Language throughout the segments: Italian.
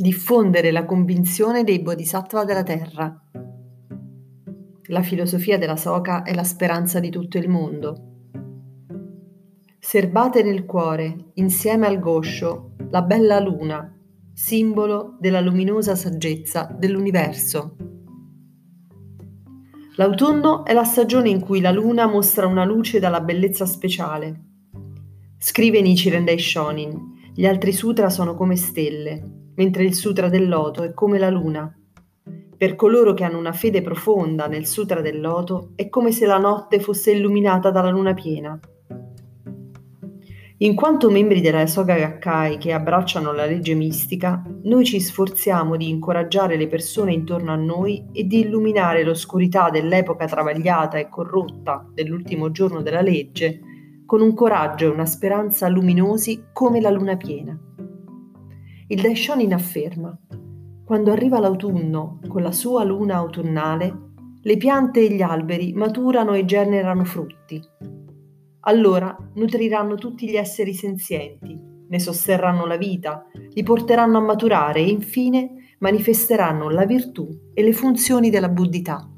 Diffondere la convinzione dei bodhisattva della Terra. La filosofia della Soka è la speranza di tutto il mondo. Serbate nel cuore, insieme al goscio, la bella luna, simbolo della luminosa saggezza dell'universo. L'autunno è la stagione in cui la luna mostra una luce dalla bellezza speciale. Scrive Nichiren Daishonin, gli altri sutra sono come stelle, mentre il Sutra del Loto è come la luna. Per coloro che hanno una fede profonda nel Sutra del Loto è come se la notte fosse illuminata dalla luna piena. In quanto membri della Soga Gakkai che abbracciano la legge mistica, noi ci sforziamo di incoraggiare le persone intorno a noi e di illuminare l'oscurità dell'epoca travagliata e corrotta dell'ultimo giorno della legge con un coraggio e una speranza luminosi come la luna piena. Il Daishonin afferma, quando arriva l'autunno con la sua luna autunnale, le piante e gli alberi maturano e generano frutti. Allora nutriranno tutti gli esseri senzienti, ne sosterranno la vita, li porteranno a maturare e infine manifesteranno la virtù e le funzioni della buddhità.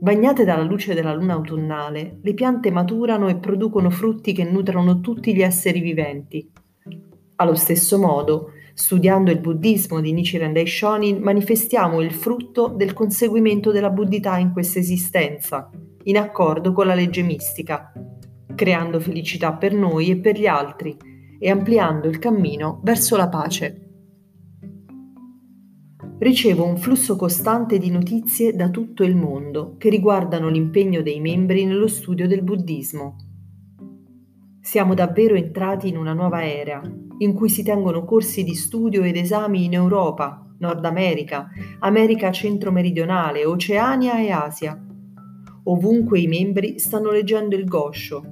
Bagnate dalla luce della luna autunnale, le piante maturano e producono frutti che nutrono tutti gli esseri viventi, allo stesso modo, studiando il buddismo di Nichiren Daishonin, manifestiamo il frutto del conseguimento della buddhità in questa esistenza, in accordo con la legge mistica, creando felicità per noi e per gli altri e ampliando il cammino verso la pace. Ricevo un flusso costante di notizie da tutto il mondo che riguardano l'impegno dei membri nello studio del buddismo. Siamo davvero entrati in una nuova era, in cui si tengono corsi di studio ed esami in Europa, Nord America, America centro-meridionale, Oceania e Asia. Ovunque i membri stanno leggendo il Gosho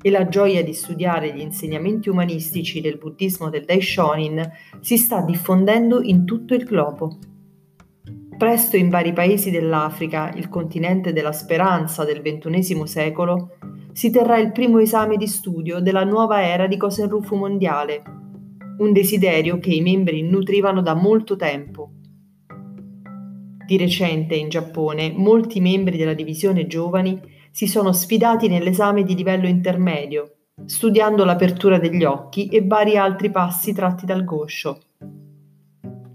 e la gioia di studiare gli insegnamenti umanistici del buddismo del Daishonin si sta diffondendo in tutto il globo. Presto in vari paesi dell'Africa, il continente della speranza del XXI secolo, si terrà il primo esame di studio della nuova era di Kosenrufu mondiale, un desiderio che i membri nutrivano da molto tempo. Di recente in Giappone molti membri della divisione giovani si sono sfidati nell'esame di livello intermedio, studiando l'apertura degli occhi e vari altri passi tratti dal Gosho.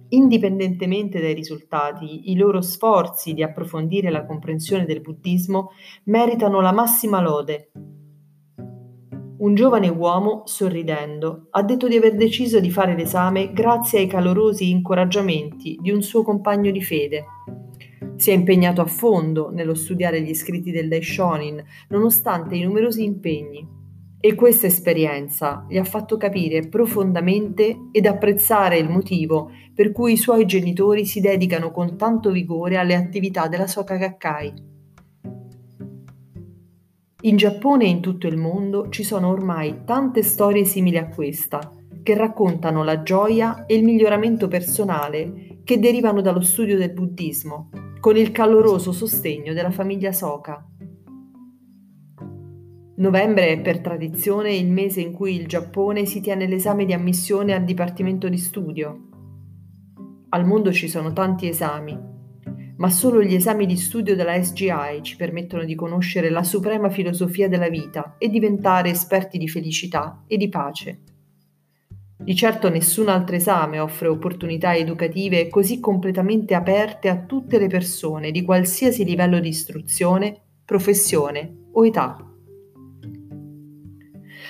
Indipendentemente dai risultati, i loro sforzi di approfondire la comprensione del buddismo meritano la massima lode un giovane uomo, sorridendo, ha detto di aver deciso di fare l'esame grazie ai calorosi incoraggiamenti di un suo compagno di fede. Si è impegnato a fondo nello studiare gli scritti del Daishonin, nonostante i numerosi impegni. E questa esperienza gli ha fatto capire profondamente ed apprezzare il motivo per cui i suoi genitori si dedicano con tanto vigore alle attività della Soka Gakkai. In Giappone e in tutto il mondo ci sono ormai tante storie simili a questa, che raccontano la gioia e il miglioramento personale che derivano dallo studio del buddismo, con il caloroso sostegno della famiglia Soka. Novembre è per tradizione il mese in cui il Giappone si tiene l'esame di ammissione al Dipartimento di Studio. Al mondo ci sono tanti esami, ma solo gli esami di studio della SGI ci permettono di conoscere la suprema filosofia della vita e diventare esperti di felicità e di pace. Di certo nessun altro esame offre opportunità educative così completamente aperte a tutte le persone di qualsiasi livello di istruzione, professione o età.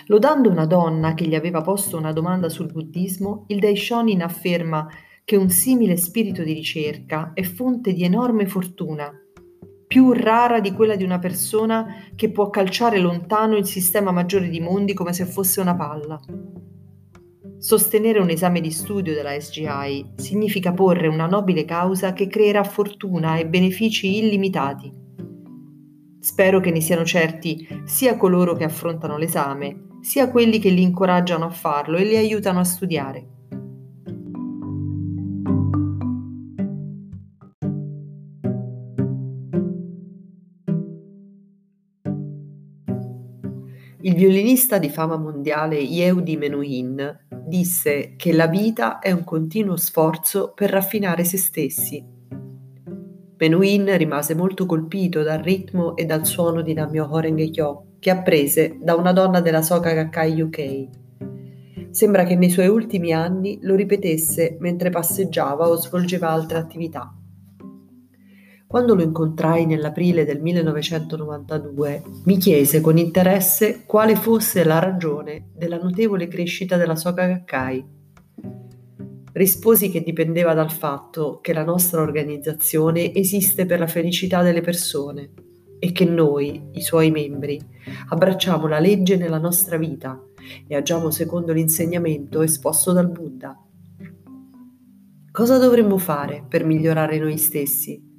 Lodando una donna che gli aveva posto una domanda sul buddismo, il Daishonin afferma che un simile spirito di ricerca è fonte di enorme fortuna, più rara di quella di una persona che può calciare lontano il sistema maggiore di mondi come se fosse una palla. Sostenere un esame di studio della SGI significa porre una nobile causa che creerà fortuna e benefici illimitati. Spero che ne siano certi sia coloro che affrontano l'esame, sia quelli che li incoraggiano a farlo e li aiutano a studiare. Il violinista di fama mondiale Yehudi Menuhin disse che la vita è un continuo sforzo per raffinare se stessi. Menuhin rimase molto colpito dal ritmo e dal suono di Namyo Horenge Kyo che apprese da una donna della Soka Gakkai UK. Sembra che nei suoi ultimi anni lo ripetesse mentre passeggiava o svolgeva altre attività. Quando lo incontrai nell'aprile del 1992, mi chiese con interesse quale fosse la ragione della notevole crescita della Soka Gakkai. Risposi che dipendeva dal fatto che la nostra organizzazione esiste per la felicità delle persone e che noi, i suoi membri, abbracciamo la legge nella nostra vita e agiamo secondo l'insegnamento esposto dal Buddha. Cosa dovremmo fare per migliorare noi stessi?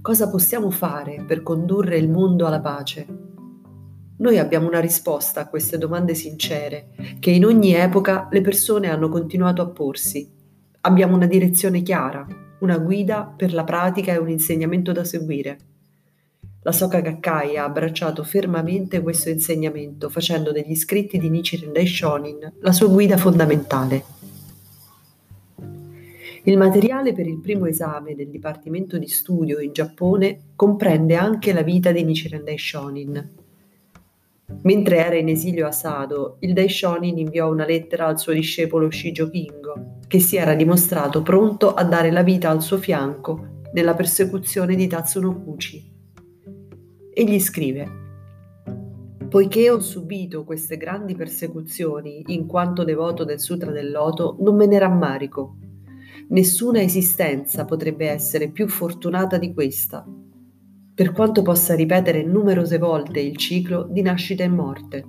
Cosa possiamo fare per condurre il mondo alla pace? Noi abbiamo una risposta a queste domande sincere che in ogni epoca le persone hanno continuato a porsi. Abbiamo una direzione chiara, una guida per la pratica e un insegnamento da seguire. La Soka Gakkai ha abbracciato fermamente questo insegnamento facendo degli scritti di Nichiren Daishonin la sua guida fondamentale. Il materiale per il primo esame del Dipartimento di Studio in Giappone comprende anche la vita di Nichiren Daishonin. Mentre era in esilio a Sado, il Daishonin inviò una lettera al suo discepolo Shijo Kingo, che si era dimostrato pronto a dare la vita al suo fianco nella persecuzione di Tatsuno Kuchi. Egli scrive Poiché ho subito queste grandi persecuzioni in quanto devoto del Sutra del Loto, non me ne rammarico Nessuna esistenza potrebbe essere più fortunata di questa, per quanto possa ripetere numerose volte il ciclo di nascita e morte.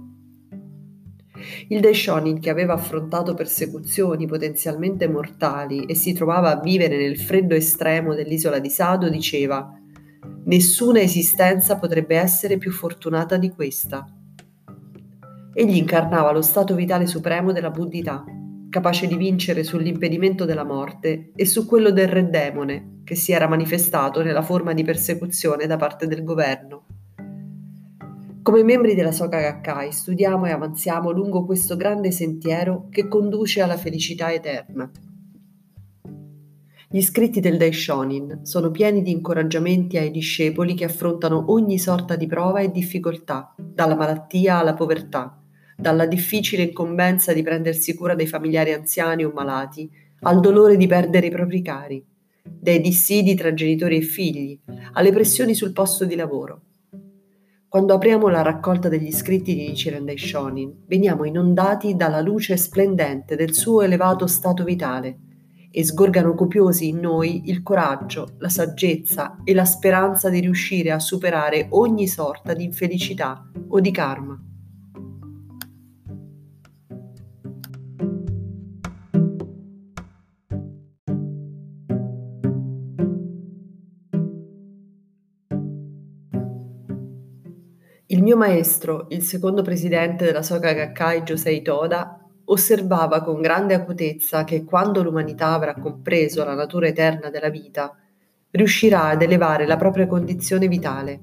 Il Daishonin, che aveva affrontato persecuzioni potenzialmente mortali e si trovava a vivere nel freddo estremo dell'isola di Sado, diceva Nessuna esistenza potrebbe essere più fortunata di questa. Egli incarnava lo stato vitale supremo della buddhità, capace di vincere sull'impedimento della morte e su quello del re demone, che si era manifestato nella forma di persecuzione da parte del governo. Come membri della Soka Gakkai studiamo e avanziamo lungo questo grande sentiero che conduce alla felicità eterna. Gli scritti del Daishonin sono pieni di incoraggiamenti ai discepoli che affrontano ogni sorta di prova e difficoltà, dalla malattia alla povertà, dalla difficile incombenza di prendersi cura dei familiari anziani o malati, al dolore di perdere i propri cari, dai dissidi tra genitori e figli, alle pressioni sul posto di lavoro. Quando apriamo la raccolta degli scritti di Nichiren Daishonin, veniamo inondati dalla luce splendente del suo elevato stato vitale e sgorgano copiosi in noi il coraggio, la saggezza e la speranza di riuscire a superare ogni sorta di infelicità o di karma. Mio maestro, il secondo presidente della Soka Gakkai Josei Toda, osservava con grande acutezza che quando l'umanità avrà compreso la natura eterna della vita, riuscirà ad elevare la propria condizione vitale.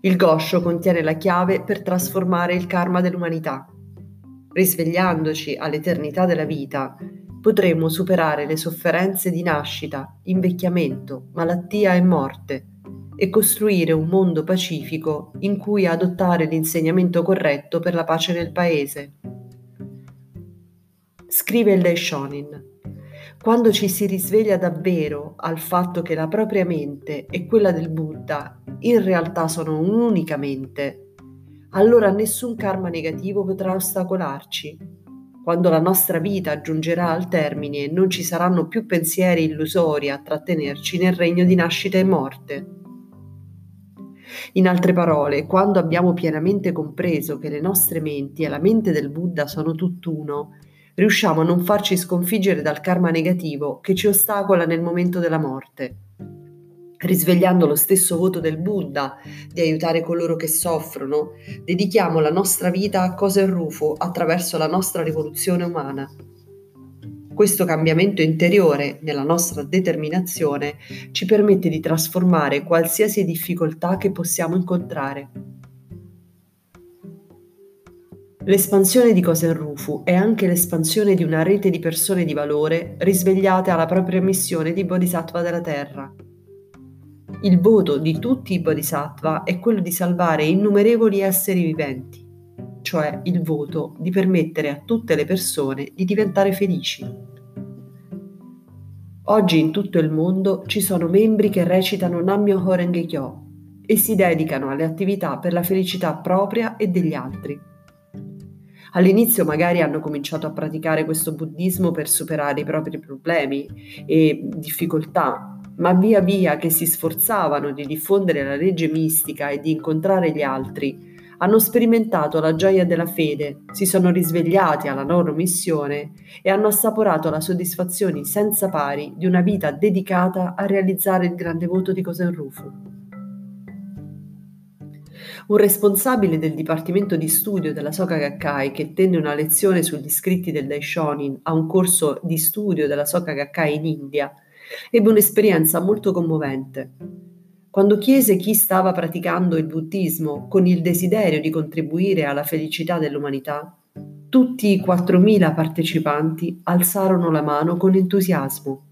Il Gosho contiene la chiave per trasformare il karma dell'umanità. Risvegliandoci all'eternità della vita, potremo superare le sofferenze di nascita, invecchiamento, malattia e morte e costruire un mondo pacifico in cui adottare l'insegnamento corretto per la pace nel paese. Scrive il Daishonin. Quando ci si risveglia davvero al fatto che la propria mente e quella del Buddha in realtà sono un'unica mente, allora nessun karma negativo potrà ostacolarci. Quando la nostra vita giungerà al termine, non ci saranno più pensieri illusori a trattenerci nel regno di nascita e morte. In altre parole, quando abbiamo pienamente compreso che le nostre menti e la mente del Buddha sono tutt'uno, riusciamo a non farci sconfiggere dal karma negativo che ci ostacola nel momento della morte. Risvegliando lo stesso voto del Buddha di aiutare coloro che soffrono, dedichiamo la nostra vita a cose rufo attraverso la nostra rivoluzione umana. Questo cambiamento interiore nella nostra determinazione ci permette di trasformare qualsiasi difficoltà che possiamo incontrare. L'espansione di Kosen Rufu è anche l'espansione di una rete di persone di valore risvegliate alla propria missione di Bodhisattva della Terra. Il voto di tutti i Bodhisattva è quello di salvare innumerevoli esseri viventi, cioè il voto di permettere a tutte le persone di diventare felici. Oggi in tutto il mondo ci sono membri che recitano Nammyo Horenge Kyo e si dedicano alle attività per la felicità propria e degli altri. All'inizio magari hanno cominciato a praticare questo buddismo per superare i propri problemi e difficoltà, ma via via che si sforzavano di diffondere la legge mistica e di incontrare gli altri, hanno sperimentato la gioia della fede, si sono risvegliati alla loro missione e hanno assaporato la soddisfazione senza pari di una vita dedicata a realizzare il grande voto di Kosenrufu. Un responsabile del dipartimento di studio della Soka Gakkai che tenne una lezione sugli scritti del Daishonin a un corso di studio della Soka Gakkai in India ebbe un'esperienza molto commovente. Quando chiese chi stava praticando il buddismo con il desiderio di contribuire alla felicità dell'umanità, tutti i 4.000 partecipanti alzarono la mano con entusiasmo.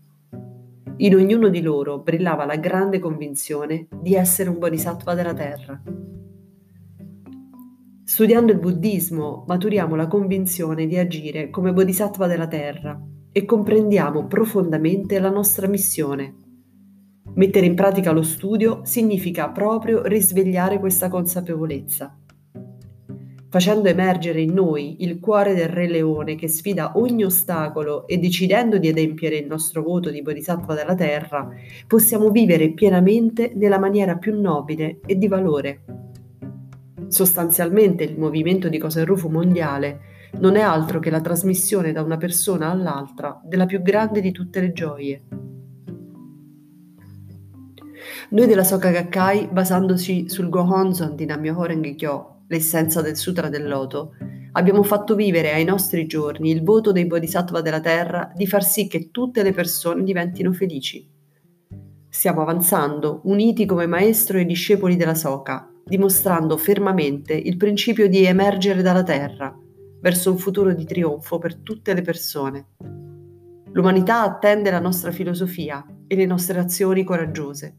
In ognuno di loro brillava la grande convinzione di essere un bodhisattva della terra. Studiando il buddismo maturiamo la convinzione di agire come bodhisattva della terra e comprendiamo profondamente la nostra missione. Mettere in pratica lo studio significa proprio risvegliare questa consapevolezza. Facendo emergere in noi il cuore del Re Leone che sfida ogni ostacolo e decidendo di adempiere il nostro voto di Bodhisattva della Terra, possiamo vivere pienamente nella maniera più nobile e di valore. Sostanzialmente il movimento di Cosa Rufo mondiale non è altro che la trasmissione da una persona all'altra della più grande di tutte le gioie. Noi della Soka Gakkai, basandoci sul Gohonzon di Nammyo Horeng Kyo, l'essenza del Sutra del Loto, abbiamo fatto vivere ai nostri giorni il voto dei Bodhisattva della Terra di far sì che tutte le persone diventino felici. Stiamo avanzando, uniti come maestro e discepoli della Soka, dimostrando fermamente il principio di emergere dalla terra verso un futuro di trionfo per tutte le persone. L'umanità attende la nostra filosofia e le nostre azioni coraggiose.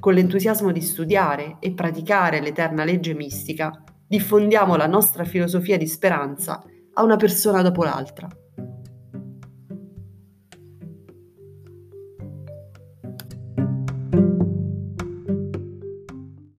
Con l'entusiasmo di studiare e praticare l'eterna legge mistica, diffondiamo la nostra filosofia di speranza a una persona dopo l'altra.